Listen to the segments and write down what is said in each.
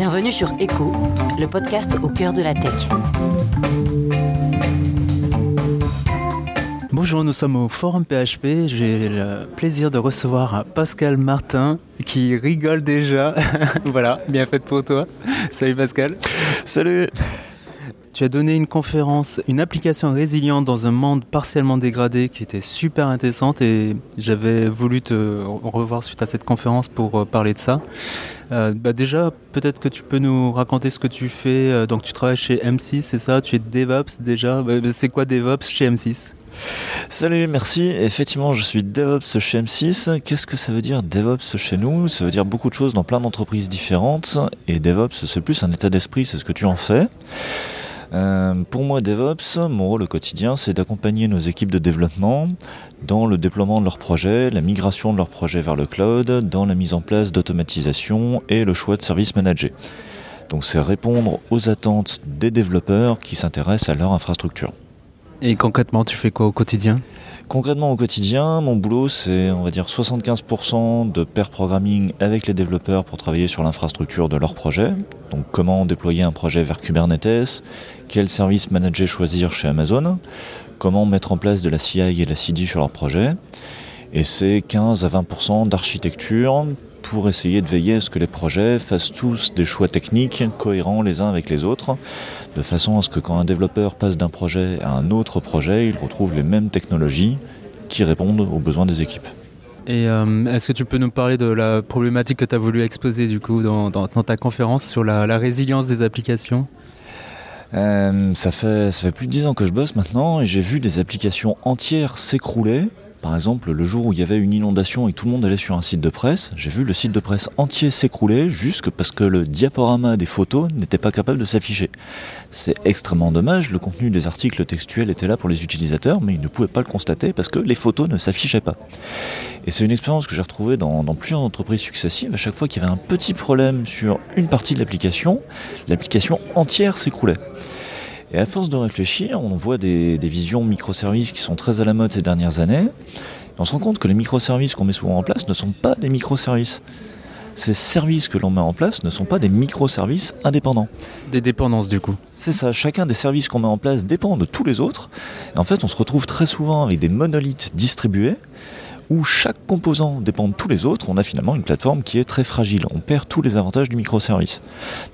Bienvenue sur Echo, le podcast au cœur de la tech. Bonjour, nous sommes au Forum PHP. J'ai le plaisir de recevoir Pascal Martin qui rigole déjà. voilà, bien fait pour toi. Salut Pascal. Salut. Tu as donné une conférence, une application résiliente dans un monde partiellement dégradé qui était super intéressante et j'avais voulu te revoir suite à cette conférence pour euh, parler de ça. Euh, bah déjà, peut-être que tu peux nous raconter ce que tu fais. Euh, donc tu travailles chez M6, c'est ça? Tu es DevOps déjà? Bah, C'est quoi DevOps chez M6 Salut, merci. Effectivement, je suis DevOps chez M6. Qu'est-ce que ça veut dire DevOps chez nous? Ça veut dire beaucoup de choses dans plein d'entreprises différentes. Et DevOps, c'est plus un état d'esprit, c'est ce que tu en fais. Euh, pour moi, DevOps, mon rôle au quotidien, c'est d'accompagner nos équipes de développement dans le déploiement de leurs projets, la migration de leurs projets vers le cloud, dans la mise en place d'automatisation et le choix de services managés. Donc c'est répondre aux attentes des développeurs qui s'intéressent à leur infrastructure. Et concrètement, tu fais quoi au quotidien? Concrètement au quotidien, mon boulot c'est on va dire 75% de pair programming avec les développeurs pour travailler sur l'infrastructure de leur projet. Donc comment déployer un projet vers Kubernetes, quel service manager choisir chez Amazon, comment mettre en place de la CI et de la CD sur leur projet. Et c'est 15 à 20% d'architecture pour essayer de veiller à ce que les projets fassent tous des choix techniques cohérents les uns avec les autres, de façon à ce que quand un développeur passe d'un projet à un autre projet, il retrouve les mêmes technologies qui répondent aux besoins des équipes. Et euh, est-ce que tu peux nous parler de la problématique que tu as voulu exposer du coup dans, ta conférence sur la, résilience des applications? Euh, ça, fait, ça fait plus de 10 ans que je bosse maintenant et j'ai vu des applications entières s'écrouler par exemple, le jour où il y avait une inondation et tout le monde allait sur un site de presse, j'ai vu le site de presse entier s'écrouler juste parce que le diaporama des photos n'était pas capable de s'afficher. C'est extrêmement dommage, le contenu des articles textuels était là pour les utilisateurs, mais ils ne pouvaient pas le constater parce que les photos ne s'affichaient pas. Et c'est une expérience que j'ai retrouvée dans, dans plusieurs entreprises successives. À chaque fois qu'il y avait un petit problème sur une partie de l'application, l'application entière s'écroulait. Et à force de réfléchir, on voit des, visions microservices qui sont très à la mode ces dernières années. on se rend compte que les microservices qu'on met souvent en place ne sont pas des microservices. Ces services que l'on met en place ne sont pas des microservices indépendants. Des dépendances du coup. C'est ça, chacun des services qu'on met en place dépend de tous les autres. Et en fait, on se retrouve très souvent avec des monolithes distribués où chaque composant dépend de tous les autres, on a finalement une plateforme qui est très fragile. On perd tous les avantages du microservice.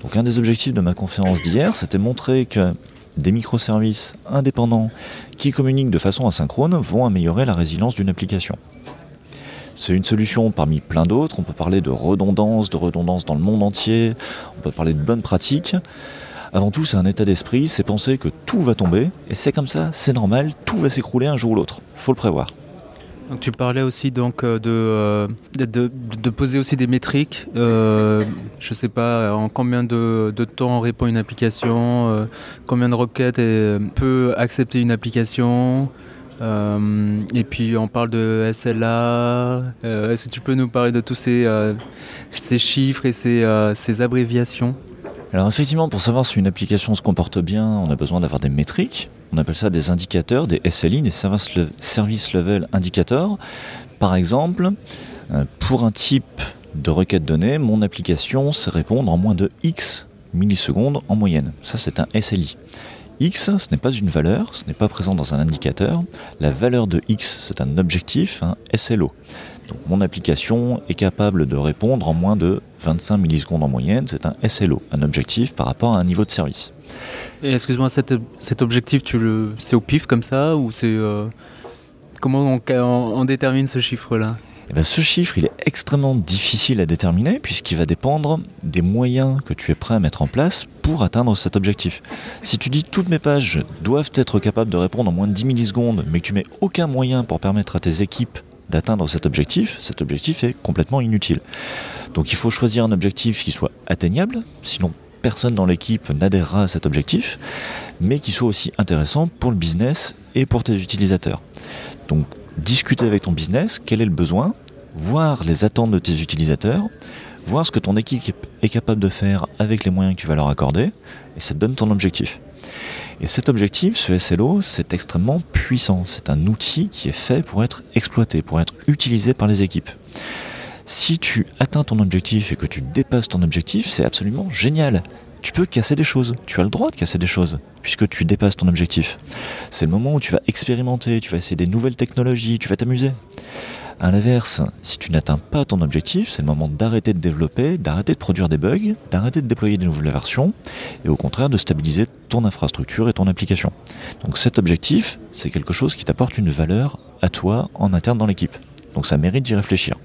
Donc un des objectifs de ma conférence d'hier, c'était montrer que des microservices indépendants qui communiquent de façon asynchrone vont améliorer la résilience d'une application. C'est une solution parmi plein d'autres. On peut parler de redondance, de redondance dans le monde entier. On peut parler de bonnes pratiques. Avant tout, c'est un état d'esprit, c'est penser que tout va tomber, et c'est comme ça, c'est normal, tout va s'écrouler un jour ou l'autre. Faut le prévoir. Tu parlais aussi donc euh, euh, de, de, poser aussi des métriques. Euh, je sais pas en combien de, temps répond une application, combien de requêtes peut accepter une application. et puis on parle de SLA. Est-ce que tu peux nous parler de tous ces, ces chiffres et ces, ces abréviations? Alors effectivement, pour savoir si une application se comporte bien, on a besoin d'avoir des métriques. On appelle ça des indicateurs, des SLI, des Service Level Indicators. Par exemple, euh, pour un type de requête donnée, mon application sait répondre en moins de X millisecondes en moyenne. Ça, c'est un SLI. X, ce n'est pas une valeur, ce n'est pas présent dans un indicateur. La valeur de X, c'est un objectif, un SLO. Donc mon application est capable de répondre en moins de 25 millisecondes en moyenne. C'est un SLO, un objectif par rapport à un niveau de service. Et excuse-moi, cet, objectif, tu le, c'est au pif comme ça ou c'est euh, comment on, détermine ce chiffre-là? Eh ben, ce chiffre, il est extrêmement difficile à déterminer puisqu'il va dépendre des moyens que tu es prêt à mettre en place pour atteindre cet objectif. Si tu dis toutes mes pages doivent être capables de répondre en moins de 10 millisecondes, mais que tu mets aucun moyen pour permettre à tes équipes d'atteindre cet objectif, cet objectif est complètement inutile. Donc il faut choisir un objectif qui soit atteignable, sinon personne dans l'équipe n'adhérera à cet objectif, mais qui soit aussi intéressant pour le business et pour tes utilisateurs. Donc discuter avec ton business, quel est le besoin, voir les attentes de tes utilisateurs, voir ce que ton équipe est capable de faire avec les moyens que tu vas leur accorder, et ça te donne ton objectif. Et cet objectif, ce SLO, c'est extrêmement puissant. C'est un outil qui est fait pour être exploité, pour être utilisé par les équipes. Si tu atteins ton objectif et que tu dépasses ton objectif, c'est absolument génial. Tu peux casser des choses, tu as le droit de casser des choses, puisque tu dépasses ton objectif. C'est le moment où tu vas expérimenter, tu vas essayer des nouvelles technologies, tu vas t'amuser. A l'inverse, si tu n'atteins pas ton objectif, c'est le moment d'arrêter de développer, d'arrêter de produire des bugs, d'arrêter de déployer des nouvelles versions, et au contraire de stabiliser ton infrastructure et ton application. Donc cet objectif, c'est quelque chose qui t'apporte une valeur à toi en interne dans l'équipe. Donc ça mérite d'y réfléchir.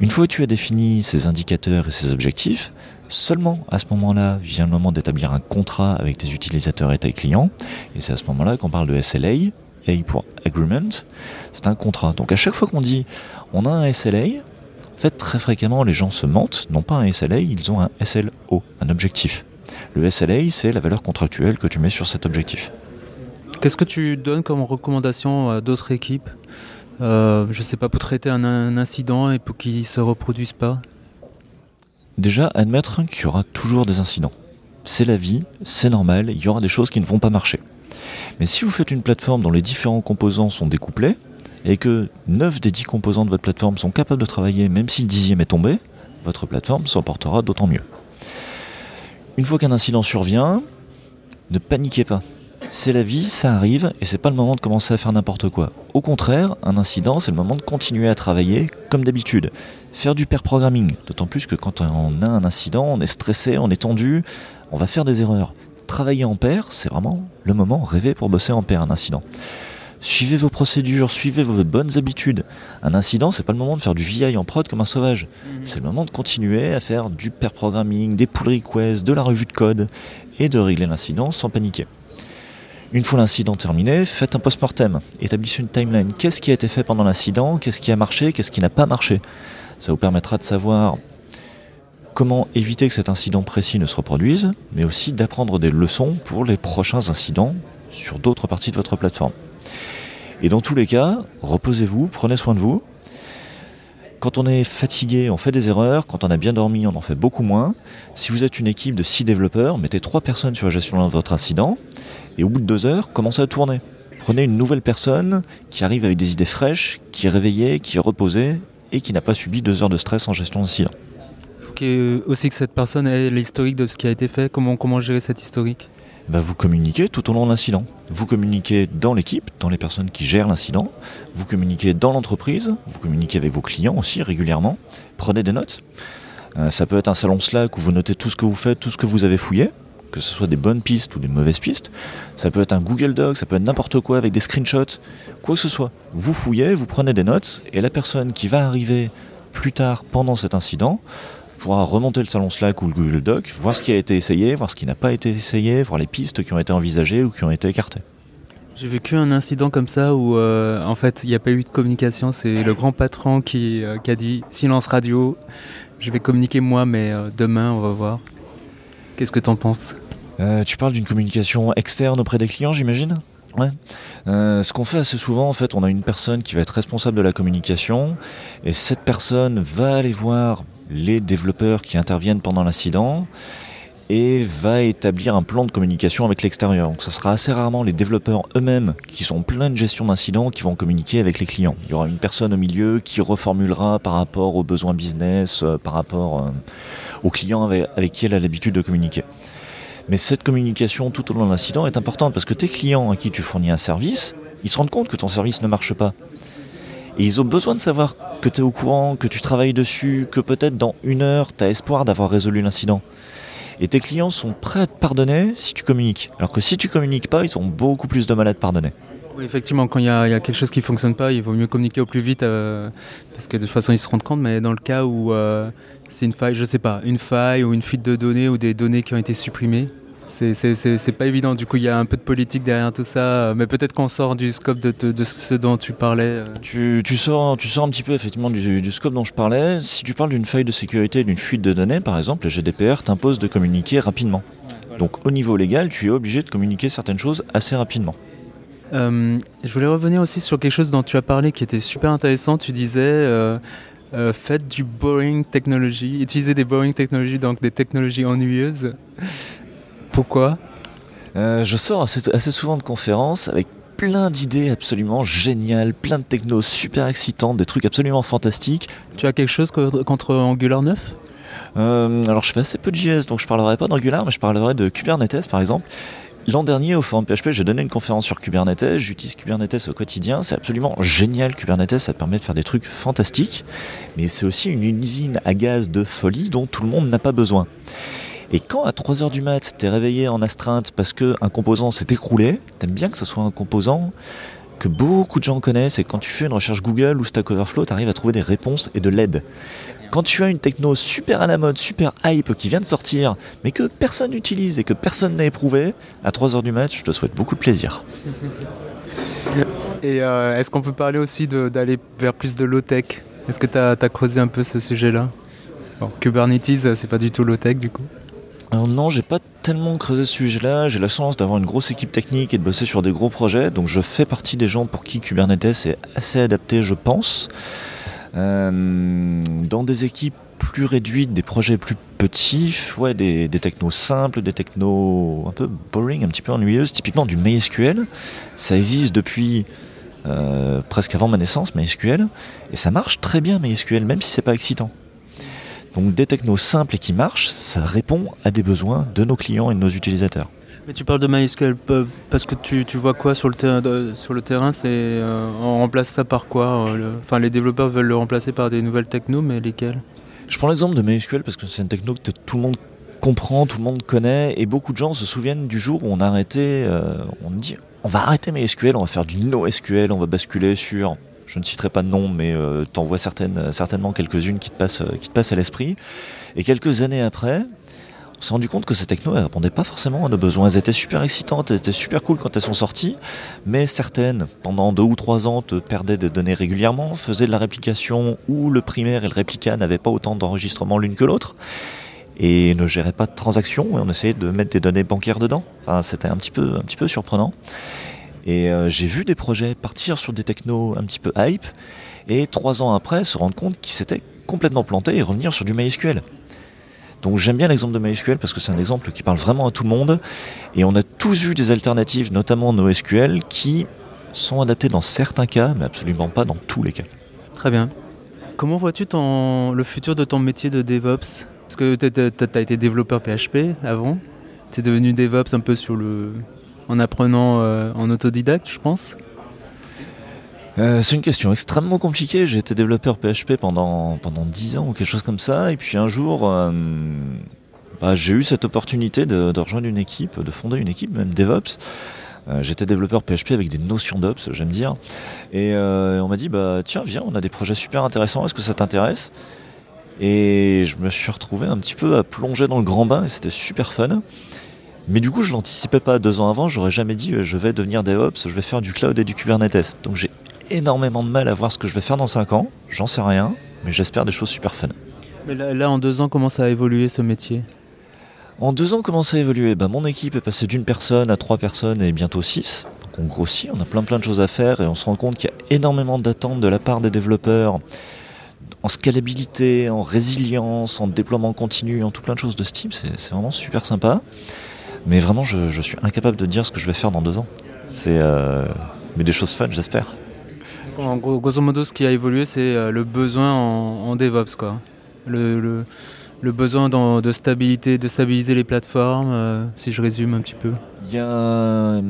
Une fois que tu as défini ces indicateurs et ces objectifs, seulement à ce moment-là vient le moment d'établir un contrat avec tes utilisateurs et tes clients, et c'est à ce moment-là qu'on parle de SLA, A pour Agreement, c'est un contrat. Donc à chaque fois qu'on dit on a un SLA, en fait très fréquemment les gens se mentent, non pas un SLA, ils ont un SLO, un objectif. Le SLA, c'est la valeur contractuelle que tu mets sur cet objectif. Qu'est-ce que tu donnes comme recommandation à d'autres équipes? Euh, Je ne sais pas, pour traiter un, incident et pour qu'il ne se reproduise pas Déjà, admettre qu'il y aura toujours des incidents. C'est la vie, c'est normal, il y aura des choses qui ne vont pas marcher. Mais si vous faites une plateforme dont les différents composants sont découplés, et que 9 des 10 composants de votre plateforme sont capables de travailler même si le dixième est tombé, votre plateforme s'en portera d'autant mieux. Une fois qu'un incident survient, ne paniquez pas. C'est la vie, ça arrive, et c'est pas le moment de commencer à faire n'importe quoi. Au contraire, un incident, c'est le moment de continuer à travailler comme d'habitude. Faire du pair programming, d'autant plus que quand on a un incident, on est stressé, on est tendu, on va faire des erreurs travailler en pair, c'est vraiment le moment rêvé pour bosser en pair un incident. Suivez vos procédures, suivez vos bonnes habitudes. Un incident, c'est pas le moment de faire du VI en prod comme un sauvage. Mhm. C'est le moment de continuer à faire du pair programming, des pull requests, de la revue de code et de régler l'incident sans paniquer. Une fois l'incident terminé, faites un post-mortem. Établissez une timeline. Qu'est-ce qui a été fait pendant l'incident? Qu'est-ce qui a marché? Qu'est-ce qui n'a pas marché? Ça vous permettra de savoir comment éviter que cet incident précis ne se reproduise, mais aussi d'apprendre des leçons pour les prochains incidents sur d'autres parties de votre plateforme. Et dans tous les cas, reposez-vous, prenez soin de vous. Quand on est fatigué, on fait des erreurs. Quand on a bien dormi, on en fait beaucoup moins. Si vous êtes une équipe de 6 développeurs, mettez 3 personnes sur la gestion de votre incident. Et au bout de 2 heures, commencez à tourner. Prenez une nouvelle personne qui arrive avec des idées fraîches, qui est réveillée, qui est reposée et qui n'a pas subi 2 heures de stress en gestion d'incident aussi que cette personne ait l'historique de ce qui a été fait Comment, comment gérer cet historique? Bah, vous communiquez tout au long de l'incident. Vous communiquez dans l'équipe, dans les personnes qui gèrent l'incident. Vous communiquez dans l'entreprise. Vous communiquez avec vos clients aussi régulièrement. Prenez des notes. Euh, ça peut être un salon Slack où vous notez tout ce que vous faites, tout ce que vous avez fouillé, que ce soit des bonnes pistes ou des mauvaises pistes. Ça peut être un Google Doc, ça peut être n'importe quoi avec des screenshots, quoi que ce soit. Vous fouillez, vous prenez des notes et la personne qui va arriver plus tard pendant cet incident pourra remonter le salon Slack ou le Google Doc, voir ce qui a été essayé, voir ce qui n'a pas été essayé, voir les pistes qui ont été envisagées ou qui ont été écartées. J'ai vécu un incident comme ça où euh, en fait il n'y a pas eu de communication, c'est le grand patron qui, euh, a dit silence radio, je vais communiquer moi mais euh, demain on va voir. Qu'est-ce que tu en penses Tu parles d'une communication externe auprès des clients j'imagine? Ouais. ce qu'on fait assez souvent, en fait, on a une personne qui va être responsable de la communication, et cette personne va aller voir les développeurs qui interviennent pendant l'incident et va établir un plan de communication avec l'extérieur. Donc ça sera assez rarement les développeurs eux-mêmes qui sont pleins de gestion d'incidents qui vont communiquer avec les clients. Il y aura une personne au milieu qui reformulera par rapport aux besoins business, euh, par rapport euh, aux clients avec, avec qui elle a l'habitude de communiquer. Mais cette communication tout au long de l'incident est importante parce que tes clients à qui tu fournis un service, ils se rendent compte que ton service ne marche pas. Ils ont besoin de savoir que tu es au courant, que tu travailles dessus, que peut-être dans une heure, tu as espoir d'avoir résolu l'incident. Et tes clients sont prêts à te pardonner si tu communiques. Alors que si tu communiques pas, ils ont beaucoup plus de mal à te pardonner. Effectivement, quand il y, a quelque chose qui ne fonctionne pas, il vaut mieux communiquer au plus vite euh, parce que de toute façon ils se rendent compte. Mais dans le cas où euh, c'est une faille, je sais pas, une faille ou une fuite de données ou des données qui ont été supprimées, c'est pas évident. Du coup, il y a un peu de politique derrière tout ça, mais peut-être qu'on sort du scope de, ce dont tu parlais. Euh. Tu, sors, tu sors un petit peu effectivement du, scope dont je parlais. Si tu parles d'une faille de sécurité, d'une fuite de données, par exemple, le GDPR t'impose de communiquer rapidement. Donc, au niveau légal, tu es obligé de communiquer certaines choses assez rapidement. Euh, je voulais revenir aussi sur quelque chose dont tu as parlé qui était super intéressant. Tu disais. Euh, faites du boring technology, utilisez des boring technologies, donc des technologies ennuyeuses. Pourquoi euh, Je sors assez, souvent de conférences avec plein d'idées absolument géniales, plein de technos super excitantes, des trucs absolument fantastiques. Tu as quelque chose contre Angular 9 euh, alors je fais assez peu de JS, donc je parlerai pas d'Angular, mais je parlerai de Kubernetes par exemple. L'an dernier, au Forum PHP, j'ai donné une conférence sur Kubernetes. J'utilise Kubernetes au quotidien. C'est absolument génial, Kubernetes. Ça permet de faire des trucs fantastiques. Mais c'est aussi une usine à gaz de folie dont tout le monde n'a pas besoin. Et quand à 3h du mat, t'es réveillé en astreinte parce qu'un composant s'est écroulé, t'aimes bien que ce soit un composant que beaucoup de gens connaissent et quand tu fais une recherche Google ou Stack Overflow, tu arrives à trouver des réponses et de l'aide. Quand tu as une techno super à la mode, super hype qui vient de sortir, mais que personne n'utilise et que personne n'a éprouvé, à 3h du match, je te souhaite beaucoup de plaisir. Et euh, est-ce qu'on peut parler aussi d'aller vers plus de low-tech? Est-ce que tu as, creusé un peu ce sujet-là? Kubernetes, c'est pas du tout low-tech du coup non, j'ai pas tellement creusé ce sujet-là. J'ai la chance d'avoir une grosse équipe technique et de bosser sur des gros projets. Donc je fais partie des gens pour qui Kubernetes est assez adapté, je pense. Euh, dans des équipes plus réduites, des projets plus petits, ouais, des, technos simples, des technos un peu boring, un petit peu ennuyeuses, typiquement du MySQL. Ça existe depuis euh, presque avant ma naissance, MySQL, et ça marche très bien MySQL, même si c'est pas excitant. Donc des technos simples et qui marchent, ça répond à des besoins de nos clients et de nos utilisateurs. Mais tu parles de MySQL parce que tu, vois quoi sur le, terrain sur le terrain C'est euh, on remplace ça par quoi euh, Enfin, les développeurs veulent le remplacer par des nouvelles technos, mais lesquelles? Je prends l'exemple de MySQL parce que c'est une techno que tout le monde comprend, tout le monde connaît, et beaucoup de gens se souviennent du jour où on a arrêté, euh, on dit, on va arrêter MySQL, on va faire du NoSQL, on va basculer sur je ne citerai pas de nom, mais euh, t'en vois certainement quelques-unes qui te passent, qui te passent à l'esprit. Et quelques années après, on s'est rendu compte que ces technos ne répondaient pas forcément à nos besoins. Elles étaient super excitantes, elles étaient super cool quand elles sont sorties, mais certaines, pendant deux ou trois ans, te perdaient des données régulièrement, faisaient de la réplication où le primaire et le réplica n'avaient pas autant d'enregistrements l'une que l'autre et ne géraient pas de transactions et on essayait de mettre des données bancaires dedans. C'était un un petit peu surprenant. Et euh, j'ai vu des projets partir sur des technos un petit peu hype et trois ans après se rendre compte qu'ils s'étaient complètement plantés et revenir sur du MySQL. Donc j'aime bien l'exemple de MySQL parce que c'est un exemple qui parle vraiment à tout le monde. Et on a tous vu des alternatives, notamment NoSQL, qui sont adaptées dans certains cas, mais absolument pas dans tous les cas. Très bien. Comment vois-tu le futur de ton métier de DevOps? Parce que tu as été développeur PHP avant. Tu es devenu DevOps un peu sur le... en apprenant euh, en autodidacte, je pense. Euh, c'est une question extrêmement compliquée. J'ai été développeur PHP pendant, pendant 10 ans ou quelque chose comme ça. Et puis un jour, euh, bah, j'ai eu cette opportunité de, rejoindre une équipe, de fonder une équipe, même DevOps. J'étais développeur PHP avec des notions d'Ops, j'aime dire. Et on m'a dit, bah, tiens, viens, on a des projets super intéressants, est-ce que ça t'intéresse? Et je me suis retrouvé un petit peu à plonger dans le grand bain et c'était super fun. Mais du coup, je l'anticipais pas deux ans avant, j'aurais jamais dit je vais devenir DevOps, je vais faire du cloud et du Kubernetes. Donc j'ai énormément de mal à voir ce que je vais faire dans 5 ans. J'en sais rien, mais j'espère des choses super fun. Mais là, en deux ans, comment ça a évolué ce métier? En deux ans, comment ça a évolué? Bah, Mon équipe est passée d'une personne à trois personnes et bientôt six. Donc on grossit, on a plein plein de choses à faire et on se rend compte qu'il y a énormément d'attentes de la part des développeurs en scalabilité, en résilience, en déploiement continu, en tout plein de choses de Steam. C'est vraiment super sympa. Mais vraiment, je, suis incapable de dire ce que je vais faire dans deux ans. C'est euh, mais des choses fun, j'espère. En gros, grosso modo, ce qui a évolué, c'est euh, le besoin en, DevOps, quoi. Le, besoin de stabilité, de stabiliser les plateformes, euh, si je résume un petit peu. Il y a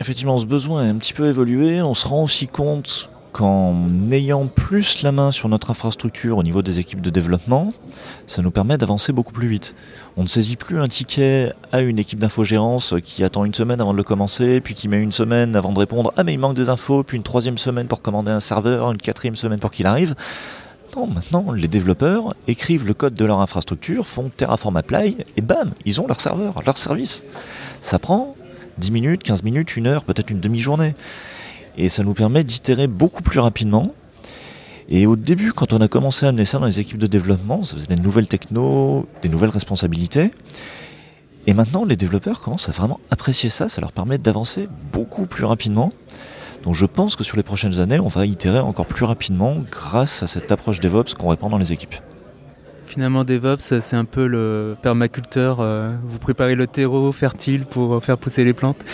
effectivement ce besoin a un petit peu évolué. On se rend aussi compte qu'en ayant plus la main sur notre infrastructure au niveau des équipes de développement, ça nous permet d'avancer beaucoup plus vite. On ne saisit plus un ticket à une équipe d'infogérance qui attend une semaine avant de le commencer, puis qui met une semaine avant de répondre Ah mais il manque des infos, puis une troisième semaine pour commander un serveur, une quatrième semaine pour qu'il arrive. Non, maintenant, les développeurs écrivent le code de leur infrastructure, font Terraform Apply, et bam, ils ont leur serveur, leur service. Ça prend 10 minutes, 15 minutes, une heure, peut-être une demi-journée et ça nous permet d'itérer beaucoup plus rapidement. Et au début, quand on a commencé à amener ça dans les équipes de développement, ça faisait des nouvelles technos, des nouvelles responsabilités. Et maintenant, les développeurs commencent à vraiment apprécier ça, ça leur permet d'avancer beaucoup plus rapidement. Donc je pense que sur les prochaines années, on va itérer encore plus rapidement grâce à cette approche DevOps qu'on répand dans les équipes. Finalement, DevOps, c'est un peu le permaculteur. Euh, vous préparez le terreau fertile pour faire pousser les plantes.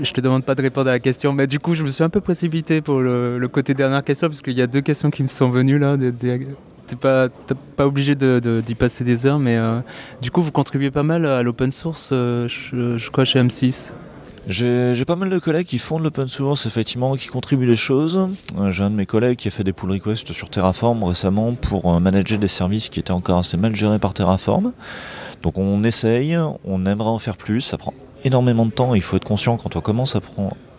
Je te demande pas de répondre à la question, mais du coup, je me suis un peu précipité pour le, côté dernière question, parce qu'il y a deux questions qui me sont venues là. T'es pas, pas obligé d'y passer des heures, mais du coup, vous contribuez pas mal à l'open source, je, je, crois, chez M6. J'ai pas mal de collègues qui font de l'open source, effectivement, qui contribuent des choses. Euh, j'ai un de mes collègues qui a fait des pull requests sur Terraform récemment pour euh, manager des services qui étaient encore assez mal gérés par Terraform. Donc on essaye, on aimerait en faire plus, ça prend énormément de temps, il faut être conscient quand on commence à,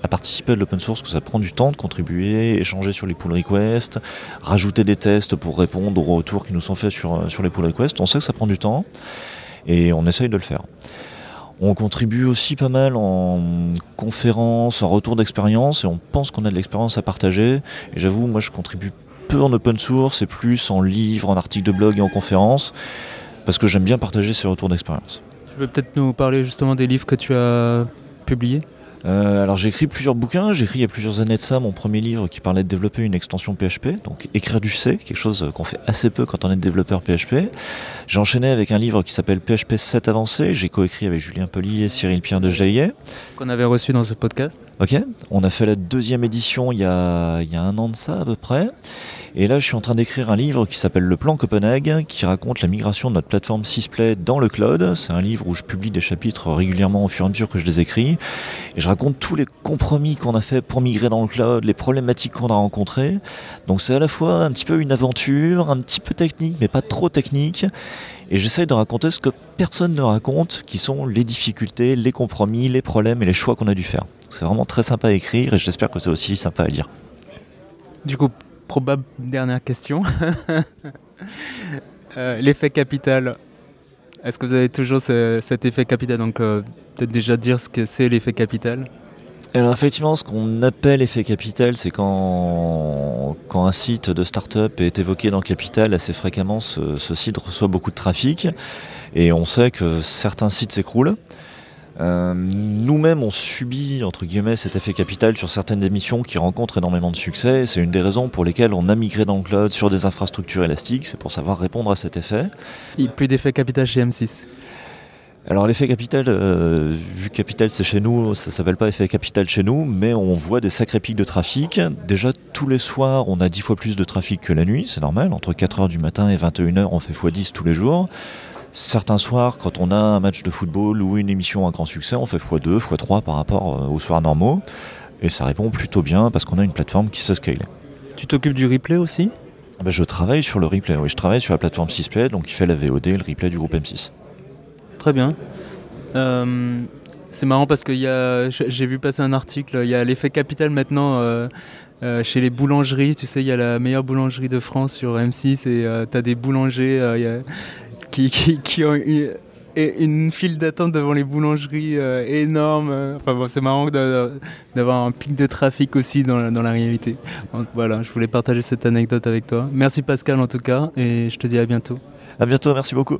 à participer à l'open source que ça prend du temps de contribuer, échanger sur les pull requests, rajouter des tests pour répondre aux retours qui nous sont faits sur, sur les pull requests. On sait que ça prend du temps et on essaye de le faire. On contribue aussi pas mal en conférences, en retour d'expérience, et on pense qu'on a de l'expérience à partager. Et j'avoue, moi je contribue peu en open source et plus en livres, en articles de blog et en conférences, parce que j'aime bien partager ces retours d'expérience. Tu peux peut-être nous parler justement des livres que tu as publiés? Euh, alors j'ai écrit plusieurs bouquins, j'ai écrit il y a plusieurs années de ça mon premier livre qui parlait de développer une extension PHP, donc écrire du C, quelque chose qu'on fait assez peu quand on est développeur PHP. J'ai enchaîné avec un livre qui s'appelle PHP 7 avancé, j'ai coécrit avec Julien Poli et Cyril Pierre de Jaillet. Qu'on avait reçu dans ce podcast? Ok, on a fait la deuxième édition il y a, il y a un an de ça à peu près. Et là, je suis en train d'écrire un livre qui s'appelle Le plan Copenhague, qui raconte la migration de notre plateforme Sysplay dans le cloud. C'est un livre où je publie des chapitres régulièrement au fur et à mesure que je les écris. Et je raconte tous les compromis qu'on a fait pour migrer dans le cloud, les problématiques qu'on a rencontrées. Donc c'est à la fois un petit peu une aventure, un petit peu technique, mais pas trop technique. Et j'essaye de raconter ce que personne ne raconte, qui sont les difficultés, les compromis, les problèmes et les choix qu'on a dû faire. C'est vraiment très sympa à écrire et j'espère que c'est aussi sympa à lire. Du coup, probable dernière question. Euh, l'effet capital. Est-ce que vous avez toujours cet effet capital? Donc, euh, peut-être déjà dire ce que c'est l'effet capital. Alors effectivement, ce qu'on appelle effet capital, c'est quand, quand un site de start-up est évoqué dans Capital assez fréquemment, ce site reçoit beaucoup de trafic et on sait que certains sites s'écroulent. Euh, nous-mêmes, on subit, entre guillemets, cet effet capital sur certaines émissions qui rencontrent énormément de succès. C'est une des raisons pour lesquelles on a migré dans le cloud sur des infrastructures élastiques. C'est pour savoir répondre à cet effet. Plus d'effet capital chez M6 alors l'effet capital, euh, vu capital c'est chez nous, ça s'appelle pas effet capital chez nous, mais on voit des sacrés pics de trafic. Déjà tous les soirs on a 10 fois plus de trafic que la nuit, c'est normal, entre 4h du matin et 21h on fait x10 tous les jours. Certains soirs, quand on a un match de football ou une émission à grand succès, on fait x2, x3 par rapport euh, aux soirs normaux. Et ça répond plutôt bien parce qu'on a une plateforme qui sait scaler. Tu t'occupes du replay aussi? Ben, Je travaille sur le replay, oui. Je travaille sur la plateforme 6play, donc qui fait la VOD, le replay du groupe M6. Très bien. Euh, c'est marrant parce que j'ai vu passer un article, il y a l'effet capital maintenant. Euh, chez les boulangeries, tu sais, il y a la meilleure boulangerie de France sur M6 et tu as des boulangers, qui, ont une file d'attente devant les boulangeries euh, énorme. Enfin bon, c'est marrant d'avoir un pic de trafic aussi dans la, dans la réalité. Donc voilà, je voulais partager cette anecdote avec toi. Merci Pascal en tout cas, et je te dis à bientôt. À bientôt, merci beaucoup.